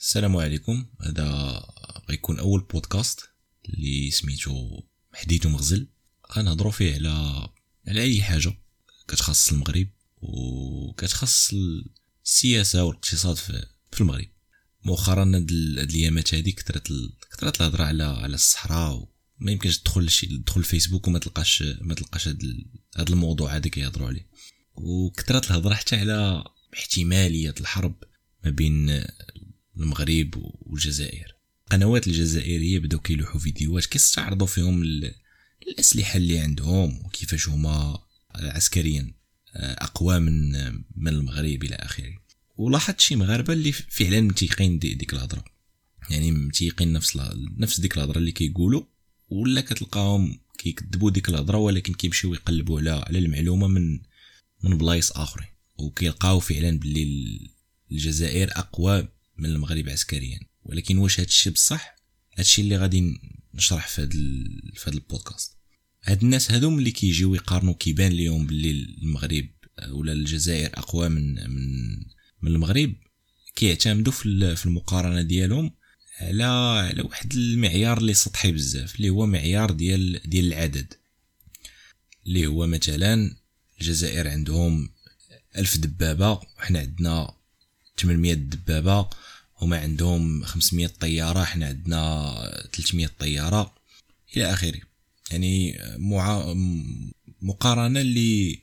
السلام عليكم. هذا غيكون أول بودكاست اللي سميتو حديث مغزل. غنهضروا فيه على على أي حاجة. كتخص المغرب وكتخص السياسة والاقتصاد في, المغرب. مؤخرا هاد الأيامات هادي كثرت كثرت الهضرة على على الصحراء ما يمكنش تدخل شي تدخل الفيسبوك وما تلقاش ما تلقاش هاد الموضوع هذا كيهضروا عليه. وكثرت الهضرة حتى على احتمالية الحرب ما بين المغرب والجزائر. القنوات الجزائريه بداو كيلوحوا فيديوهات كيستعرضوا فيهم الأسلحة اللي عندهم وكيفاش هما عسكريا آه، أقوى من من المغرب إلى آخره. ولاحظت شي مغاربة اللي فعلا متيقين دي ديك الهضرة. يعني متيقين نفس نفس ديك الهضرة اللي كيقولوا ولا كتلقاهم كيكذبوا ديك الهضرة ولكن كيمشيو يقلبوا على على المعلومة من من بلايص آخرين. وكيلقاو فعلا باللي الجزائر أقوى من المغرب عسكريا. ولكن واش هادشي بصح؟ هادشي اللي غادي نشرح في هاد في هاد البودكاست. هاد الناس هادو اللي كيجيو يقارنوا كيبان ليهم باللي المغرب ولا الجزائر أقوى من من من المغرب كيعتمدوا في في المقارنة ديالهم على على واحد المعيار اللي سطحي بزاف اللي هو معيار ديال ديال العدد. اللي هو مثلا الجزائر عندهم ألف دبابة وحنا عندنا 800 دبابة هما عندهم 500 طيارة حنا عندنا 300 طيارة إلى آخره. يعني مع... مقارنة اللي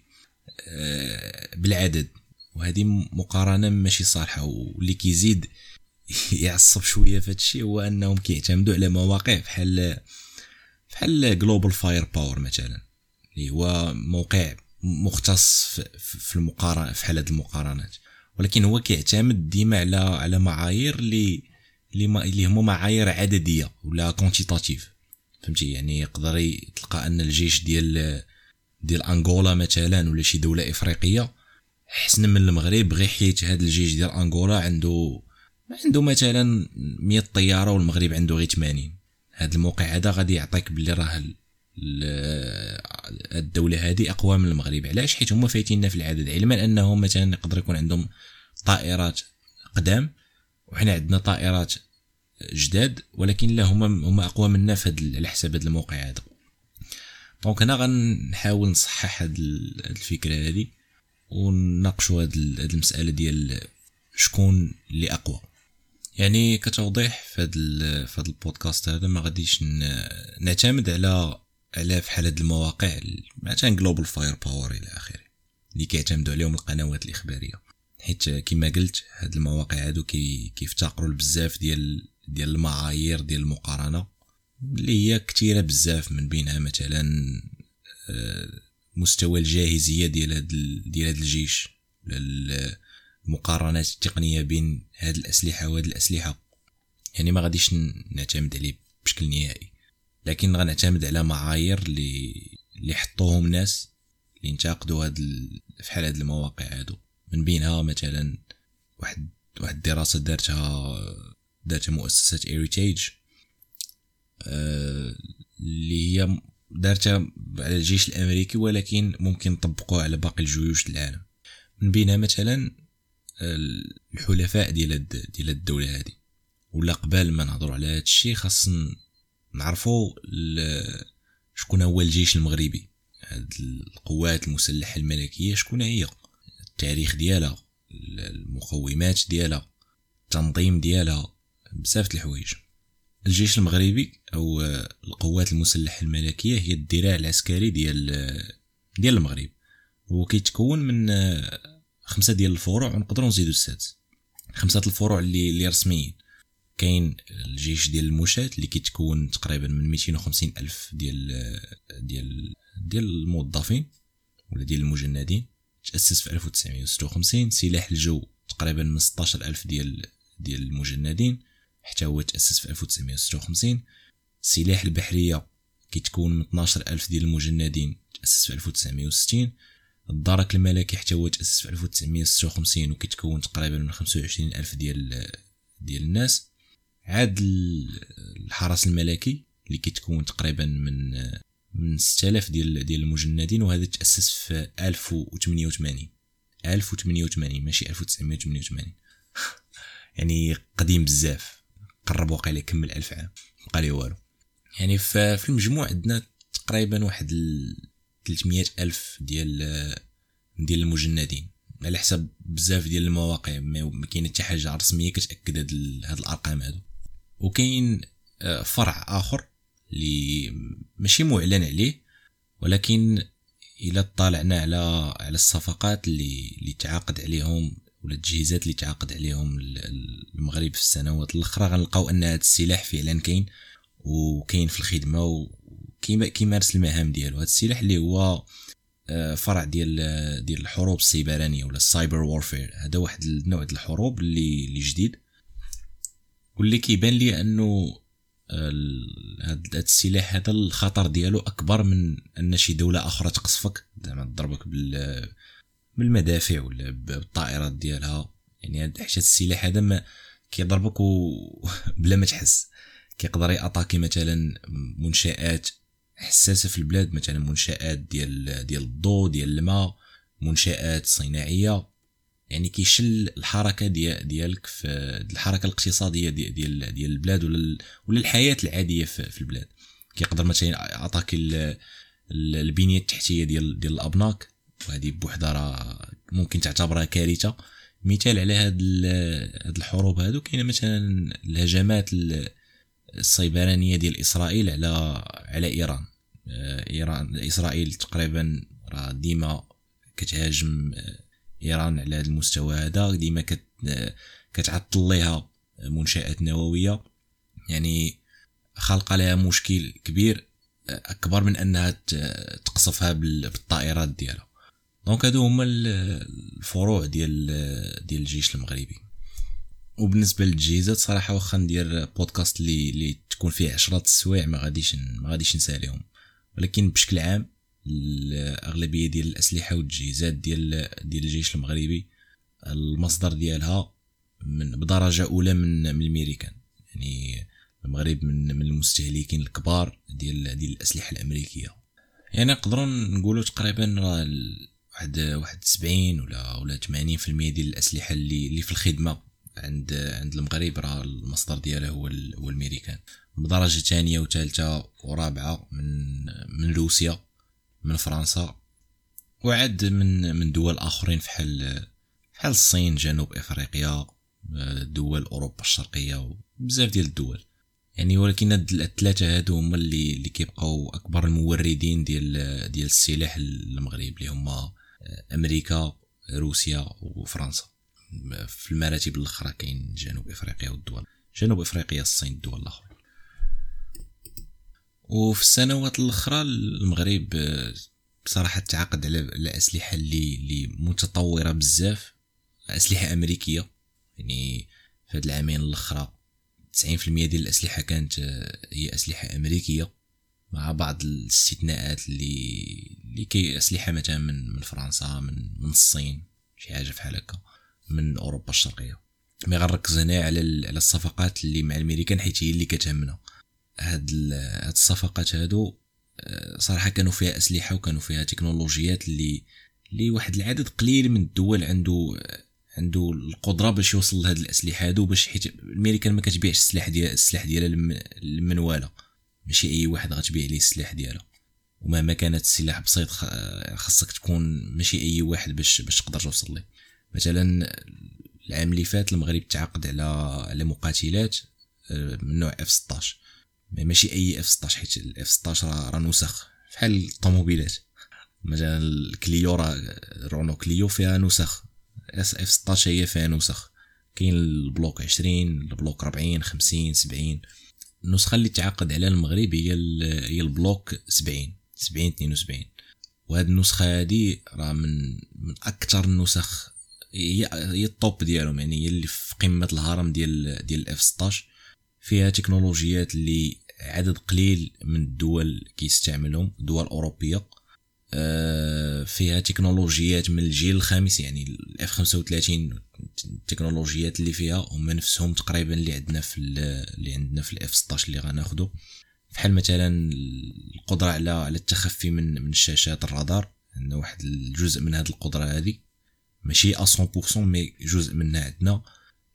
بالعدد. وهذه مقارنة ماشي صالحة. واللي كيزيد يعصب شوية في هادشي هو أنهم كيعتمدوا على مواقع بحال بحال Global Firepower مثلا. اللي هو موقع مختص في المقارنة في حال هاد المقارنات. ولكن هو كيعتمد ديما على على معايير اللي اللي ما اللي هما معايير عددية ولا quantitatifs فهمتي؟ يعني يقدر تلقى أن الجيش ديال ديال أنغولا مثلا ولا شي دولة إفريقية حسن من المغرب غير حيت هذا الجيش ديال أنغولا عنده عنده مثلا 100 طيارة والمغرب عنده غير 80 هذا الموقع هذا غادي يعطيك باللي راه الدولة هذه أقوى من المغرب. علاش؟ حيت هما فايتيننا في العدد علما أنهم مثلا يقدر يكون عندهم طائرات قدام وحنا عندنا طائرات جداد ولكن لا هما هما اقوى منا في هاد على حساب هذا الموقع هذا. دونك هنا غنحاول نصحح هاد الفكرة هذه ونناقشوا هاد المسألة ديال شكون اللي أقوى. يعني كتوضيح في هاد في هاد البودكاست هذا ما غاديش نعتمد على على في هاد المواقع مثلا Global Firepower إلى آخره اللي كيعتمدوا عليهم القنوات الإخبارية. حيت كما قلت هاد المواقع هادو كي كيفتقروا بزاف ديال ديال المعايير ديال المقارنة اللي هي كثيره بزاف من بينها مثلا آه، مستوى الجاهزية ديال هاد ديال هاد الجيش المقارنات التقنية بين هاد الأسلحة وهاد الأسلحة. يعني ما غاديش نعتمد عليه بشكل نهائي. لكن غنعتمد على معايير اللي اللي حطوهم ناس اللي انتقدوا هاد فحال هاد المواقع هادو. من بينها مثلا واحد واحد الدراسة دارتها دارتها مؤسسة إيريتيج آه، اللي هي دارتها على الجيش الأمريكي ولكن ممكن نطبقوها على باقي الجيوش العالم. من بينها مثلا الحلفاء ديال ديال الدولة هذه ولا قبل ما نهضروا على هذا الشيء خاص نعرفوا شكون هو الجيش المغربي. هاد القوات المسلحة الملكية شكون هي؟ التاريخ ديالها المقومات ديالها التنظيم ديالها بزاف الحوايج. الجيش المغربي أو القوات المسلحة الملكية هي الذراع العسكري ديال ديال المغرب. هو كيتكون من خمسة ديال الفروع ونقدروا نزيدو السادس خمسة الفروع اللي اللي رسميين. كاين الجيش ديال المشاة اللي كيتكون تقريبا من 250 ألف ديال ديال ديال الموظفين ولا ديال المجندين. تأسس في 1956 سلاح الجو تقريبا من 16 ألف ديال ديال المجندين. حتى هو تأسس في 1956 سلاح البحرية كيتكون من 12 ألف ديال المجندين. تأسس في 1960 الدرك الملكي حتى هو تأسس في 1956 وكيتكون تقريبا من 25 ألف ديال ديال الناس. عاد الحرس الملكي اللي كيتكون تقريبا من من 6000 ديال ديال المجندين وهذا تأسس في 1088 1088 ماشي 1988 يعني قديم بزاف. قرب واقع يكمل ألف عام. بقى لي والو. يعني في المجموع عندنا تقريبا واحد 300 ألف ديال ديال المجندين. على حسب بزاف ديال المواقع ما كاين حتى حاجة رسمية كتأكد هاد, هاد الأرقام هادو. وكاين آه، فرع آخر اللي ماشي معلن عليه ولكن إلا طالعنا على على الصفقات اللي اللي تعاقد عليهم ولا التجهيزات اللي تعاقد عليهم المغرب في السنوات الأخرى غنلقاو أن هذا السلاح فعلا كاين وكاين في الخدمة وكيمارس المهام ديالو. هذا السلاح اللي هو آه، فرع ديال ديال الحروب السيبرانية ولا ال cyber warfare هذا واحد النوع ديال الحروب اللي جديد. واللي كيبان لي أنه هذا السلاح هذا الخطر ديالو أكبر من أن شي دولة أخرى تقصفك. زعما تضربك بال بالمدافع ولا بالطائرات ديالها. يعني هاد السلاح هذا ما كيضربك. بلا ما تحس. كيقدر ياتاكي مثلا منشآت حساسة في البلاد مثلا منشآت ديال ديال الضوء ديال الماء منشآت صناعية. يعني كيشل الحركة ديال ديالك في الحركة الاقتصادية ديال ديال, ديال البلاد ولا ولا الحياة العادية في, البلاد. كيقدر مثلا عطاك البنية التحتية ديال ديال الأبناك. وهذه بوحدها راه ممكن تعتبرها كارثة. مثال على هاد هاد الحروب هادو كاينة مثلا الهجمات السيبرانية ديال إسرائيل على على إيران. آه، ايران إسرائيل تقريبا راه ديما كتهاجم آه، إيران على هذا المستوى هذا. ديما كت كتعطل ليها منشآت نووية. يعني خلق لها مشكل كبير أكبر من أنها تقصفها بالطائرات ديالها. دونك هادو هما الفروع ديال ديال الجيش المغربي. وبالنسبة للتجهيزات صراحة واخا ندير بودكاست اللي اللي تكون فيه عشرات السوايع ما غاديش ما غاديش نساليهم. ولكن بشكل عام الأغلبية ديال الأسلحة والتجهيزات ديال ديال الجيش المغربي المصدر ديالها من بدرجة أولى من من الميريكان يعني المغرب من من المستهلكين الكبار ديال ديال الأسلحة الأمريكية. يعني نقدروا نقولوا تقريبا راه واحد واحد 70 ولا ولا 80% ديال الأسلحة اللي اللي في الخدمة عند عند المغرب راه المصدر ديالها هو هو الميريكان بدرجة ثانية وثالثه ورابعة من من روسيا. من فرنسا وعد من من دول آخرين فحال بحال الصين جنوب إفريقيا دول أوروبا الشرقية وبزاف ديال الدول. يعني ولكن الثلاثه هادو هما اللي اللي كيبقاو أكبر الموردين ديال ديال السلاح المغرب اللي هما أمريكا روسيا وفرنسا. في المراتب الأخرى كاين جنوب إفريقيا والدول جنوب إفريقيا الصين الدول الأخرى. وفي السنوات الأخرى المغرب بصراحة تعاقد على الاسلحه اللي اللي متطورة بزاف أسلحة أمريكية. يعني في هاد العامين الأخرى 90% ديال الأسلحة كانت هي أسلحة أمريكية مع بعض الاستثناءات اللي اللي كي أسلحة مثلا من من فرنسا من من الصين شي حاجة بحال هكا من أوروبا الشرقية. مي غنركز هنا على على الصفقات اللي مع الأمريكان حيت هي اللي كتهمنا. هاد هاد الصفقات هادو آه، صراحة كانوا فيها أسلحة وكانوا فيها تكنولوجيات اللي اللي واحد العدد قليل من الدول عنده عنده القدرة باش يوصل لهاد الأسلحة هادو باش حيت الامريكان ما كتبيعش السلاح ديال السلاح ديالها للمنوالة. ماشي أي واحد غتبيع ليه السلاح ديالها. ومهما كانت السلاح بسيط خاصك تكون ماشي أي واحد باش باش تقدر توصل ليه. مثلا العام اللي فات المغرب تعاقد على على مقاتلات آه، من نوع F 16 ماشي أي F 16 حيت ال F 16 راه نسخ بحال الطوموبيلات. مثلا ال Clio راه Renault Clio فيها نسخ F 16 هي فيها نسخ كاين ال block 20 ال block 40 50 70 النسخة اللي تعاقد عليها المغرب هي هي ال block 70 70 72 وهاد النسخة هادي راه من من أكثر النسخ هي هي ال top ديالهم. يعني هي اللي في قمة الهرم ديال ديال ال F 16 فيها تكنولوجيات اللي عدد قليل من الدول كيستعملهم دول أوروبية. آه، فيها تكنولوجيات من الجيل الخامس يعني ال F 35 التكنولوجيات اللي فيها هما نفسهم تقريبا اللي عندنا في اللي عندنا في الأف 16 اللي غناخدو. بحال مثلا القدرة على على التخفي من من شاشات الرادار عندنا واحد الجزء من هذه القدرة هذه ماشي 100% مي جزء منها عندنا.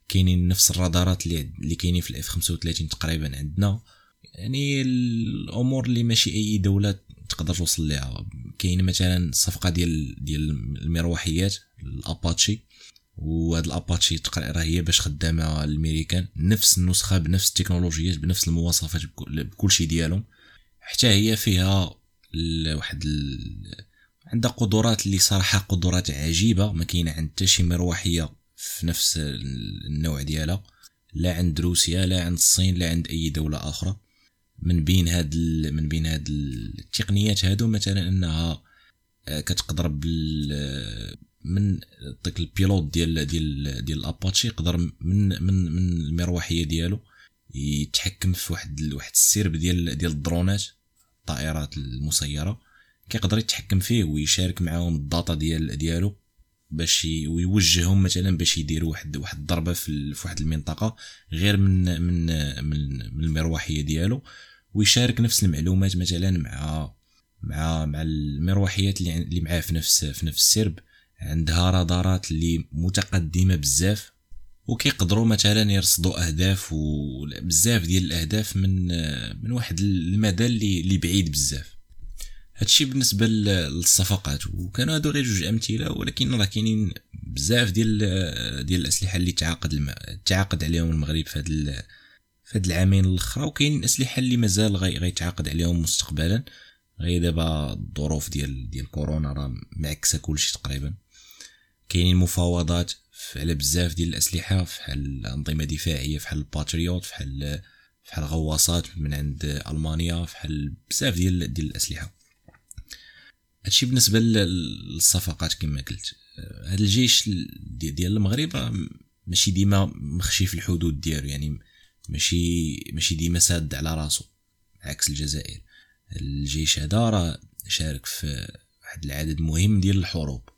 كاينين نفس الرادارات اللي اللي كاينين في الإف 35 تقريبا عندنا. يعني الأمور اللي ماشي أي دولة تقدر توصل ليها. كاين مثلا الصفقه ديال ديال المروحيات الأباتشي. وهاد الأباتشي راه هي باش خدامة الأمريكان. نفس النسخة بنفس التكنولوجيات بنفس المواصفات بكل شيء ديالهم. حتى هي فيها واحد. عندها قدرات اللي صراحة قدرات عجيبة. ما كاينة عند حتى شي مروحية في نفس النوع ديالها لا عند روسيا لا عند الصين لا عند أي دولة آخرى من بين هاد. من بين هاد التقنيات هادو مثلا أنها آه، كتقدر بال من ديك ال pilote ديال ديال ديال الأباتشي يقدر من من من المروحية ديالو يتحكم في واحد واحد السرب ديال ديال الدرونات الطائرات المسيرة كيقدر يتحكم فيه ويشارك معاهم ال data ديال ديالو باش ويوجههم مثلا باش يديروا واحد واحد الضربة في, واحد المنطقة غير من من من, من المروحية ديالو ويشارك نفس المعلومات مثلا مع مع مع المروحيات اللي اللي معاه في نفس في نفس السرب. عندها رادارات اللي متقدمة بزاف وكيقدروا مثلا يرصدوا أهداف وبزاف ديال الأهداف من من واحد المدى اللي بعيد بزاف. هادشي بالنسبة للصفقات. وكانوا هادو غير جوج أمثلة ولكن راه كاينين بزاف ديال ديال الأسلحة اللي تعاقد الم... تعاقد عليهم المغرب في هاد ال... في هاد العامين الأخرى. وكاين أسلحة اللي مازال غي... غيتعاقد عليهم مستقبلا. غير دابا الظروف ديال ديال كورونا راه معكسة كلشي تقريبا. كاينين مفاوضات على بزاف ديال الأسلحة فحال الأنظمة دفاعيه فحال الباتريوت فحال فحال غواصات من عند ألمانيا فحال بزاف ديال ديال الأسلحة. هادشي بالنسبة للصفقات كما قلت. هاد الجيش ديال المغرب ماشي ديما مخشي في الحدود ديالو يعني ماشي ماشي ديما ساد على راسو عكس الجزائر. الجيش هذا راه شارك في واحد العدد مهم ديال الحروب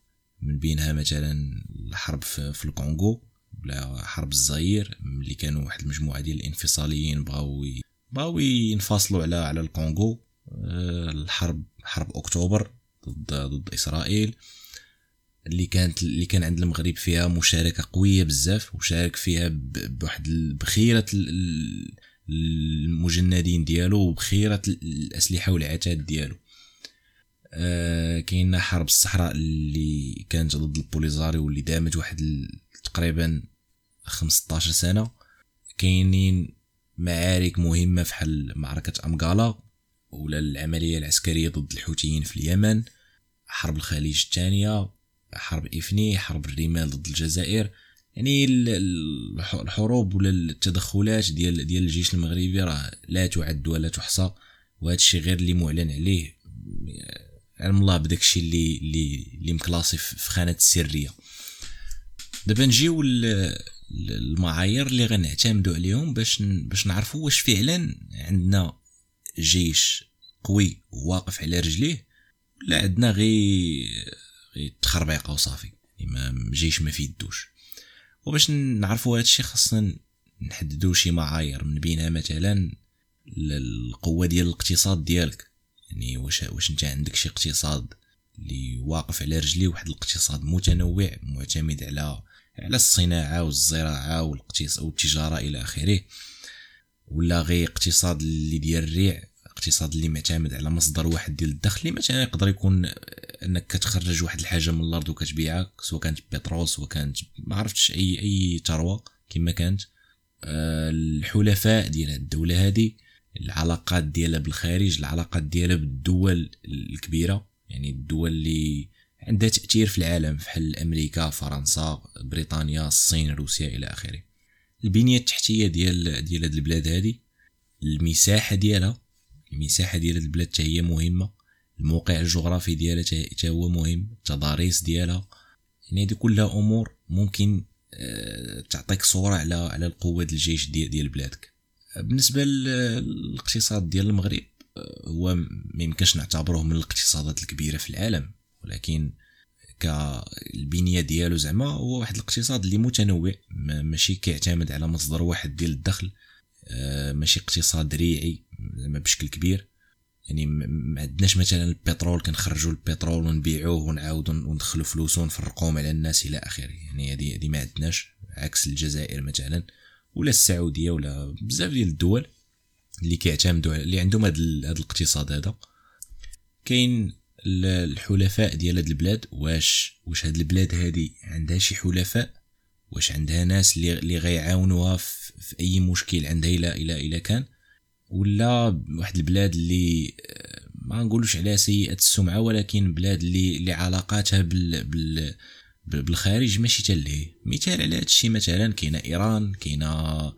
من بينها مثلا الحرب في الكونغو ولا حرب الزاير اللي كانوا واحد المجموعة ديال الانفصاليين بغاو بغاو ينفصلوا على على الكونغو. آه، الحرب حرب أكتوبر ضد ضد إسرائيل اللي كانت اللي كان عند المغرب فيها مشاركة قوية بزاف وشارك فيها بواحد بخيرة المجندين ديالو وبخيرة الأسلحة والعتاد ديالو. آه كاين حرب الصحراء اللي كانت ضد البوليزاريو واللي دامت واحد تقريبا 15 سنة. كاينين معارك مهمة فحال معركة امقالا ولا العملية العسكرية ضد الحوثيين في اليمن. حرب الخليج الثانية حرب إفني حرب الرمال ضد الجزائر. يعني الحروب ولا التدخلات ديال ديال الجيش المغربي راه لا تعد ولا تحصى وهذا الشيء غير اللي معلن عليه. علم الله بداك الشيء اللي اللي اللي في خانة السرية. دابا نجيو المعايير اللي غنعتمدوا عليهم باش باش نعرفوا واش فعلا عندنا جيش قوي وواقف على رجليه. ولا عندنا غير غير تخربيقة وصافي. يعني ما جيش ما فيدوش. وباش نعرفوا هذا الشيء خاصنا نحددوا شي معايير من بينها مثلا القوة ديال الاقتصاد ديالك. يعني واش واش انت عندك شي اقتصاد اللي واقف على رجليه واحد الاقتصاد متنوع معتمد على على الصناعة والزراعة والاقتصاد والتجارة إلى آخره ولا غير اقتصاد اللي ديال الريع؟ اقتصاد اللي معتمد على مصدر واحد ديال الدخل اللي مثلا يقدر يكون انك كتخرج واحد الحاجة من الأرض وكتبيعها سواء كانت بترول سواء كانت ما عرفتش أي أي ثروة كما كانت. آه، الحلفاء ديال الدولة هذه العلاقات ديالها بالخارج العلاقات ديالها بالدول الكبيرة يعني الدول اللي عندها تأثير في العالم بحال أمريكا فرنسا بريطانيا الصين روسيا إلى آخره. البنية التحتية ديال ديال هاد البلاد هادي المساحة ديالها المساحة ديال البلاد حتى هي مهمة الموقع الجغرافي ديالها حتى هو مهم التضاريس ديالها. يعني هذه كلها أمور ممكن آه، تعطيك صورة على على القوة ديال الجيش ديال, بلادك. بالنسبة للاقتصاد ديال المغرب هو ما يمكنش نعتبروه من الاقتصادات الكبيرة في العالم ولكن كالبنيه ديالو زعما هو واحد الاقتصاد اللي متنوع ماشي كيعتمد على مصدر واحد ديال الدخل آه، ماشي اقتصاد ريعي. زعما بشكل كبير. يعني ما عندناش مثلا البترول كنخرجوا البترول ونبيعوه ونعاودوا وندخلوا فلوس ونفرقوهم على الناس إلى آخره. يعني هذه هذه ما عندناش عكس الجزائر مثلا ولا السعودية ولا بزاف ديال الدول اللي كيعتمدوا اللي عندهم هذا الاقتصاد هذا. كاين الحلفاء ديال هاد البلاد. واش واش هاد البلاد هادي عندها شي حلفاء؟ واش عندها ناس اللي اللي غيعاونوها في أي مشكل عندها إلى إلى كان؟ ولا واحد البلاد اللي ما نقولوش عليها سيئة السمعة ولكن بلاد اللي اللي علاقاتها بال, بال بالخارج ماشي تلهي مثال على هذا الشيء مثلا كاينة إيران كاينة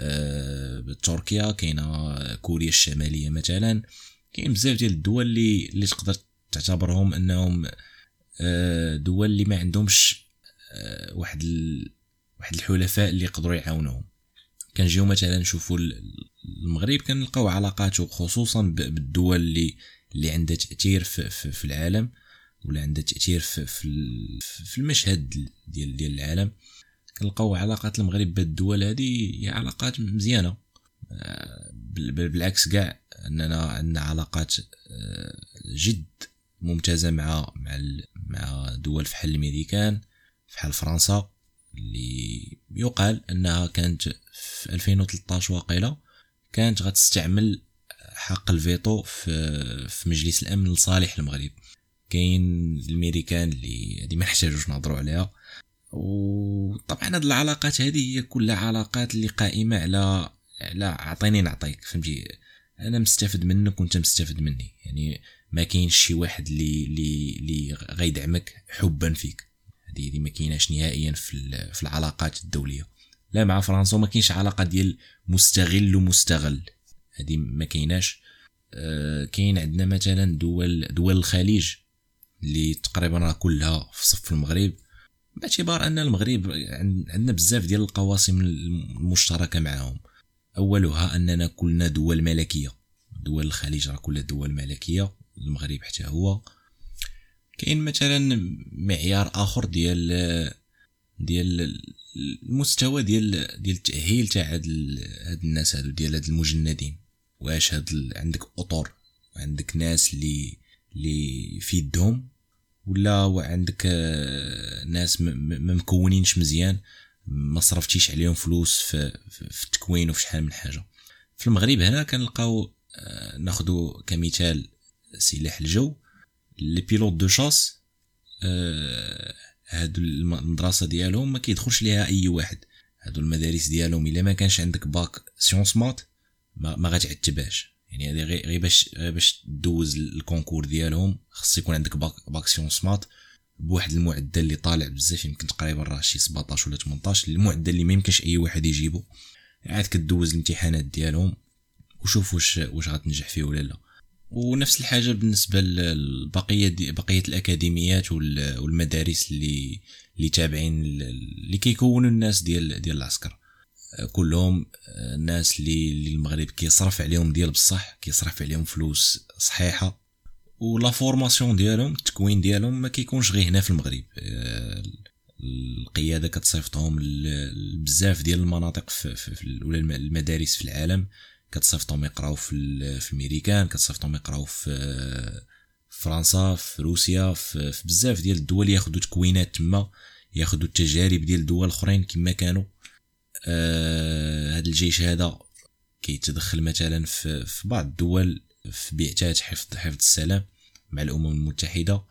آه تركيا كاينة كوريا الشمالية مثلا. كاين بزاف ديال الدول اللي اللي تقدر تعتبرهم أنهم آه دول اللي ما عندهمش آه واحد ال... واحد الحلفاء اللي يقدروا يعاونوهم. كنجيو مثلا نشوفوا المغرب كنلقاو علاقاته خصوصا بالدول اللي اللي عندها تأثير في, في, في العالم ولا عندها تأثير في, في, في المشهد ديال ديال العالم. كنلقاو علاقات المغرب بالدول هذه هي علاقات مزيانة. آه، بالعكس كاع أننا عندنا علاقات آه، جد ممتازة مع مع مع دول فحال الميريكان فحال فرنسا اللي يقال أنها كانت في 2013 واقيلا. كانت غتستعمل حق الفيتو في في مجلس الأمن لصالح المغرب. كاين الميريكان اللي هذه ما نحتاجوش نهضروا عليها. وطبعا هاد العلاقات هذه هي كلها علاقات اللي قائمة على على عطيني نعطيك فهمتي؟ أنا مستفد منك وأنت مستفد مني. يعني ما كاينش شي واحد اللي اللي اللي غيدعمك حبا فيك. هذه ما كايناش نهائيا في في العلاقات الدولية. لا مع فرنسا ما كاينش علاقة ديال مستغل ومستغل. هذه ما كايناش. آه كاين عندنا مثلا دول دول الخليج اللي تقريبا راه كلها في صف المغرب. باعتبار أن المغرب عندنا بزاف ديال القواسم المشتركة معهم أولها أننا كلنا دول ملكية. دول الخليج راه كلها دول ملكية المغرب حتى هو. كاين مثلا معيار آخر ديال ديال المستوى ديال ديال التأهيل تاع هاد, هاد الناس هادو ديال هاد المجندين. واش هاد عندك أطر عندك ناس اللي اللي في يدهم ولا عندك آه، ناس ما مكونينش مزيان ما صرفتيش عليهم فلوس في, في التكوين وفي شحال من حاجة. في المغرب هنا كنلقاو آه، ناخذ كمثال سلاح الجو. les pilotes de chasse هادو المدرسة ديالهم ما كيدخلش ليها أي واحد. هادو المدارس ديالهم إلا ما كانش عندك bac sciences maths ما, ما غتعتباش يعني هذه غير باش باش دوز ال concours ديالهم خص يكون عندك bac bac sciences maths بواحد المعدل اللي طالع بزاف يمكن تقريبا راه شي 17 ولا 18 المعدل اللي ما يمكنش أي واحد يجيبو. عاد كدوز الامتحانات ديالهم وشوف واش واش غتنجح فيه ولا لا. ونفس الحاجة بالنسبة لبقيه بقية الأكاديميات والمدارس اللي اللي تابعين اللي كيكونوا الناس ديال ديال العسكر. كلهم ناس اللي المغرب كيصرف عليهم ديال بصح كيصرف عليهم فلوس صحيحة. و la formation ديالهم التكوين ديالهم ما كيكونش غير هنا في المغرب. القيادة كتصيفطهم بزاف ديال المناطق في, في, في ولا المدارس في العالم. كتصيفطهم يقراو في في الميريكان كتصيفطهم يقراو في فرنسا في روسيا في, في بزاف ديال الدول ياخذوا تكوينات تما ياخذوا التجارب ديال دول أخرين كما كانوا. آه هذا الجيش هذا كيتدخل مثلا في, في بعض الدول في بعثات حفظ حفظ السلام مع الأمم المتحدة.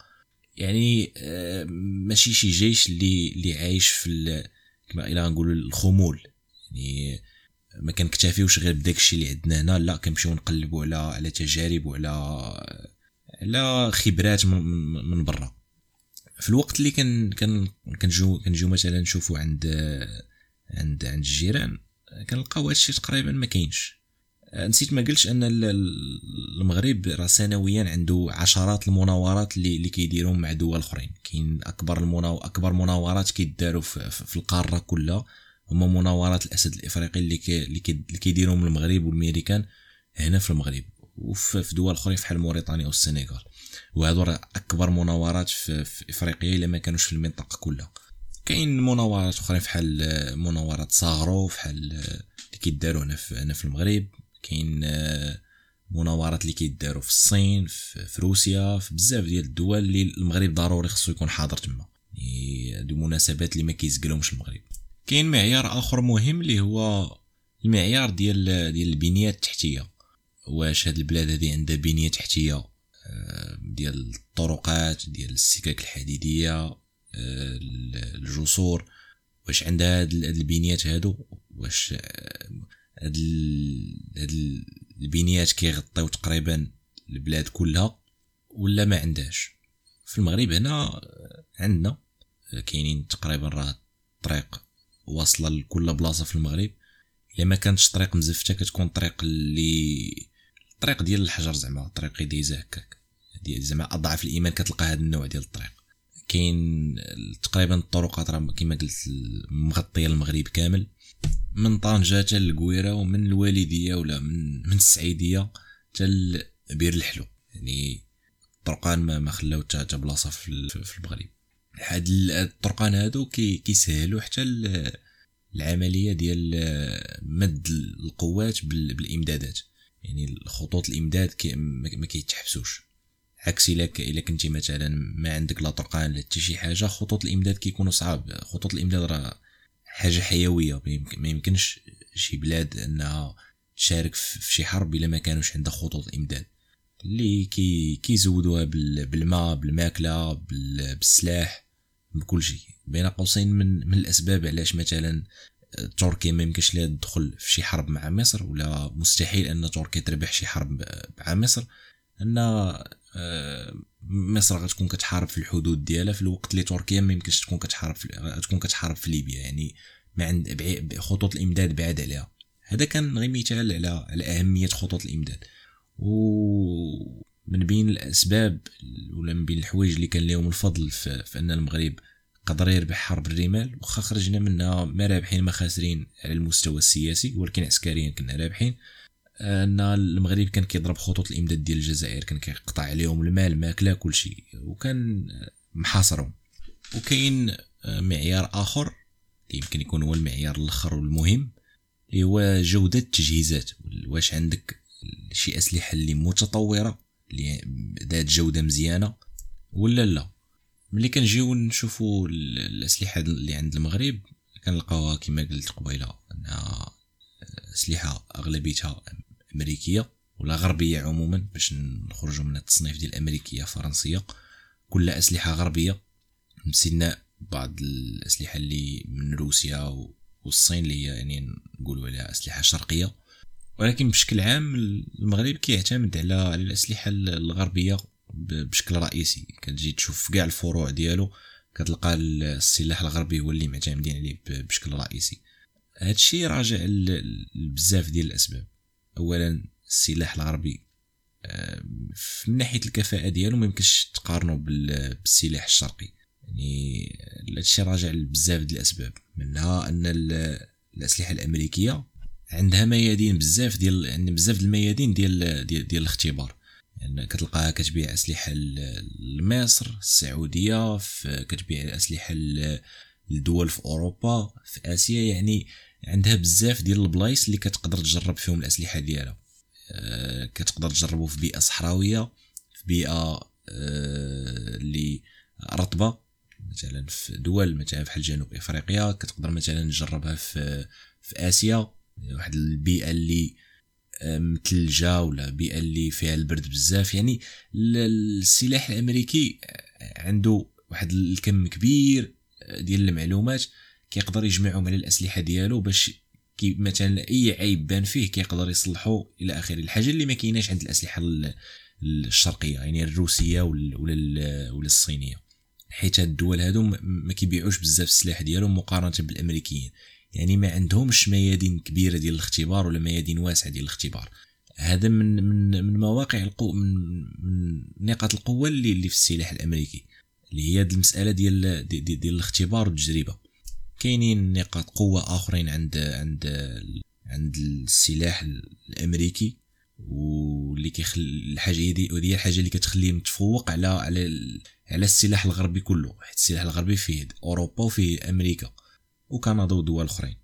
يعني آه ماشي شي جيش اللي اللي عايش في كما إلى نقول الخمول. يعني ما كنكتفيوش غير بداك الشيء اللي عندنا هنا. لا كنمشيو نقلبوا على على تجارب وعلى على خبرات من, برا. في الوقت اللي كان كان كنجيو كنجيو مثلا نشوفوا عند عند عند الجيران كنلقاو هادشي تقريبا ما كاينش. نسيت ما قلتش أن المغرب راه سنويا عنده عشرات المناورات اللي اللي كيديرهم مع دول أخرين. كاين أكبر المناو... أكبر مناورات كيداروا في, في القارة كلها. هما مناورات الأسد الإفريقي اللي كي اللي, كي اللي كيديرهم المغرب والميريكان هنا في المغرب وفي دول أخرى بحال موريتانيا والسنغال. وهادو راه أكبر مناورات في, في إفريقيا إلا ما كانوش في المنطقة كلها. كاين مناورات أخرى بحال مناورات صاغرو بحال اللي كيداروا هنا في هنا في المغرب. كاين مناورات اللي كيداروا في الصين في روسيا في بزاف ديال الدول اللي المغرب ضروري خصو يكون حاضر تما. يعني هادو مناسبات اللي ما كيزقلهمش المغرب. كاين معيار آخر مهم اللي هو المعيار ديال ديال البنية التحتية. واش هاد البلاد هادي عندها بنية تحتية؟ آه، ديال الطرقات ديال السكك الحديدية آه، الجسور. واش عندها هاد البنيات هادو؟ واش آه، هاد هاد البنيات كيغطيو تقريبا البلاد كلها ولا ما عندهاش؟ في المغرب هنا عندنا كاينين تقريبا راه الطريق واصلة لكل بلاصة في المغرب الا ما كانتش طريق مزفته كتكون طريق اللي الطريق ديال الحجر زعما طريق يديزه هكاك. زعما اضعف الإيمان كتلقى هذا النوع ديال الطريق. كاين تقريبا الطرقات راه كما قلت مغطيه المغرب كامل. من طنجة حتى للقويرة ومن الوالدية ولا من من السعيدية حتى بير الحلو. يعني الطرقان ما ما خلاو حتى بلاصة في المغرب. هاد الطرقان هادو كيسهلوا حتى العملية ديال مد القوات بالإمدادات. يعني الخطوط الإمداد ما كيتحبسوش. عكس إلا إلا كنتي مثلا ما عندك لا طرقان لا شي حاجة خطوط الإمداد كيكونوا صعاب. خطوط الإمداد راه حاجة حيوية. ما يمكنش شي بلاد أنها تشارك في شي حرب إلا ما كانوش عندها خطوط الإمداد. اللي كي كيزودوها بالماء بالماكلة بالسلاح. بكل شيء. بين قوسين من من الأسباب علاش مثلا تركيا ما يمكنش لها تدخل في شي حرب مع مصر ولا مستحيل أن تركيا تربح شي حرب مع مصر أن آه، مصر غتكون كتحارب في الحدود ديالها في الوقت اللي تركيا ما يمكنش تكون كتحارب في غتكون كتحارب في ليبيا. يعني ما عند خطوط الإمداد بعاد عليها. هذا كان غير مثال على أهمية خطوط الإمداد. ومن بين الأسباب ولا من بين الحوايج اللي كان لهم الفضل في, أن المغرب قدر يربح حرب الرمال واخا خرجنا منها ما رابحين ما خاسرين على المستوى السياسي ولكن عسكريا كنا رابحين. أن المغرب كان كيضرب خطوط الإمداد ديال الجزائر كان كيقطع عليهم المال ماكلة كل شيء وكان محاصرهم. وكاين معيار آخر يمكن يكون هو المعيار الأخر والمهم اللي هو جودة التجهيزات. واش عندك شي أسلحة اللي متطورة اللي ذات جودة مزيانة ولا لا؟ ملي كنجيو نشوفوا الأسلحة اللي عند المغرب كنلقاوها كما قلت قبيلة أنها أسلحة أغلبيتها أمريكية ولا غربية عموما باش نخرجوا من التصنيف ديال الامريكيه فرنسية. كلها أسلحة غربية مسينا بعض الأسلحة اللي من روسيا والصين اللي هي يعني نقولوا عليها أسلحة شرقية. ولكن بشكل عام المغرب كيعتمد على الأسلحة الغربية بشكل رئيسي. كتجي تشوف كاع الفروع ديالو كتلقى السلاح الغربي هو اللي معتمدين عليه بشكل رئيسي. هادشي راجع لبزاف ديال الأسباب. اولا السلاح الغربي من ناحية الكفاءة ديالو ما يمكنش تقارنه بالسلاح الشرقي. يعني هادشي راجع لبزاف ديال الأسباب. منها أن الأسلحة الأمريكية عندها ميادين بزاف ديال يعني بزاف الميادين ديال ديال, ديال الاختبار. يعني كتلقاها كتبيع أسلحة لمصر السعودية كتبيع أسلحة لدول في أوروبا في آسيا. يعني عندها بزاف ديال البلايص اللي كتقدر تجرب فيهم الأسلحة ديالها. أه كتقدر تجربو في بيئة صحراوية في بيئة أه اللي رطبة مثلا في دول مثلا بحال جنوب إفريقيا كتقدر مثلا تجربها في في آسيا. واحد البيئة اللي متلجة ولا بيئة اللي فيها البرد بزاف. يعني السلاح الأمريكي عنده واحد الكم كبير ديال المعلومات كيقدر يجمعهم على الأسلحة ديالو باش كي مثلا أي عيب بان فيه كيقدر يصلحو إلى آخره. الحاجة اللي ما كايناش عند الأسلحة الشرقية يعني الروسية ولا ولا الصينية. حيت الدول هادو ما كيبيعوش بزاف السلاح ديالهم مقارنة بالأمريكيين. يعني ما عندهمش ميادين كبيرة ديال الاختبار ولا ميادين واسعة ديال الاختبار. هذا من من من مواقع القوة من من نقاط القوة اللي اللي في السلاح الأمريكي اللي هي المسألة ديال ديال, ديال الاختبار والتجربة. كاينين نقاط قوة آخرين عند عند عند السلاح الأمريكي واللي كيخلي الحاجة دي ودي الحاجة اللي كتخليه متفوق على على على السلاح الغربي كله حيت السلاح الغربي فيه أوروبا وفيه أمريكا. وكندا ودول أخرين.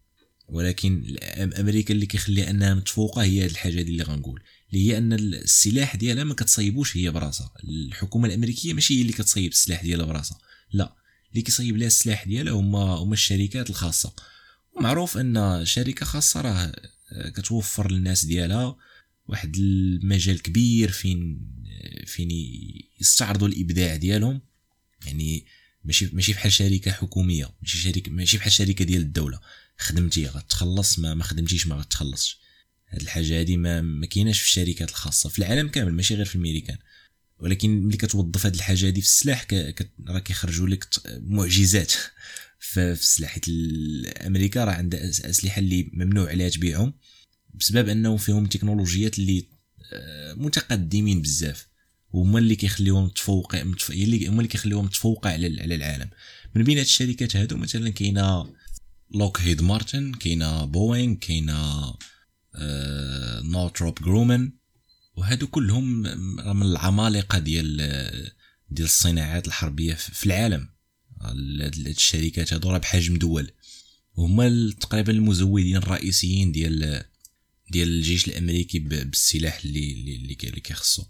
ولكن أمريكا اللي كيخليها أنها متفوقة هي هذه الحاجة اللي غنقول اللي هي أن السلاح ديالها ما كتصيبوش هي براسها. الحكومة الأمريكية ماشي هي اللي كتصيب السلاح ديالها براسها. لا اللي كيصيب لها السلاح ديالها هما هما الشركات الخاصة. ومعروف أن شركة خاصة راه كتوفر للناس ديالها واحد المجال كبير فين فين يستعرضوا الإبداع ديالهم. يعني ماشي ماشي بحال شركة حكومية ماشي شركه ماشي بحال شركة ديال الدولة. خدمتي غتخلص ما, ما خدمتيش ما غتخلصش. هاد الحاجة هادي ما, ما كايناش في الشركات الخاصة في العالم كامل ماشي غير في الميريكان. ولكن ملي كتوظف هاد الحاجة هادي في السلاح راه كيخرجوا لك معجزات. في السلاح حيت أمريكا راه عندها أسلحة اللي ممنوع عليها تبيعهم بسبب أنه فيهم تكنولوجيات اللي آه، متقدمين بزاف. وهما اللي كيخليوهم تفوق هما اللي كيخليوهم تفوق على على العالم. من بين هاد الشركات هادو مثلا كاينة Lockheed Martin كاينة بوينغ كاينة آه Northrop وهادو كلهم من العمالقة ديال ديال الصناعات الحربية في العالم. هاد الشركات هادو راه بحجم دول. وهما تقريبا المزودين الرئيسيين ديال ديال الجيش الأمريكي بالسلاح اللي اللي اللي كيخصو.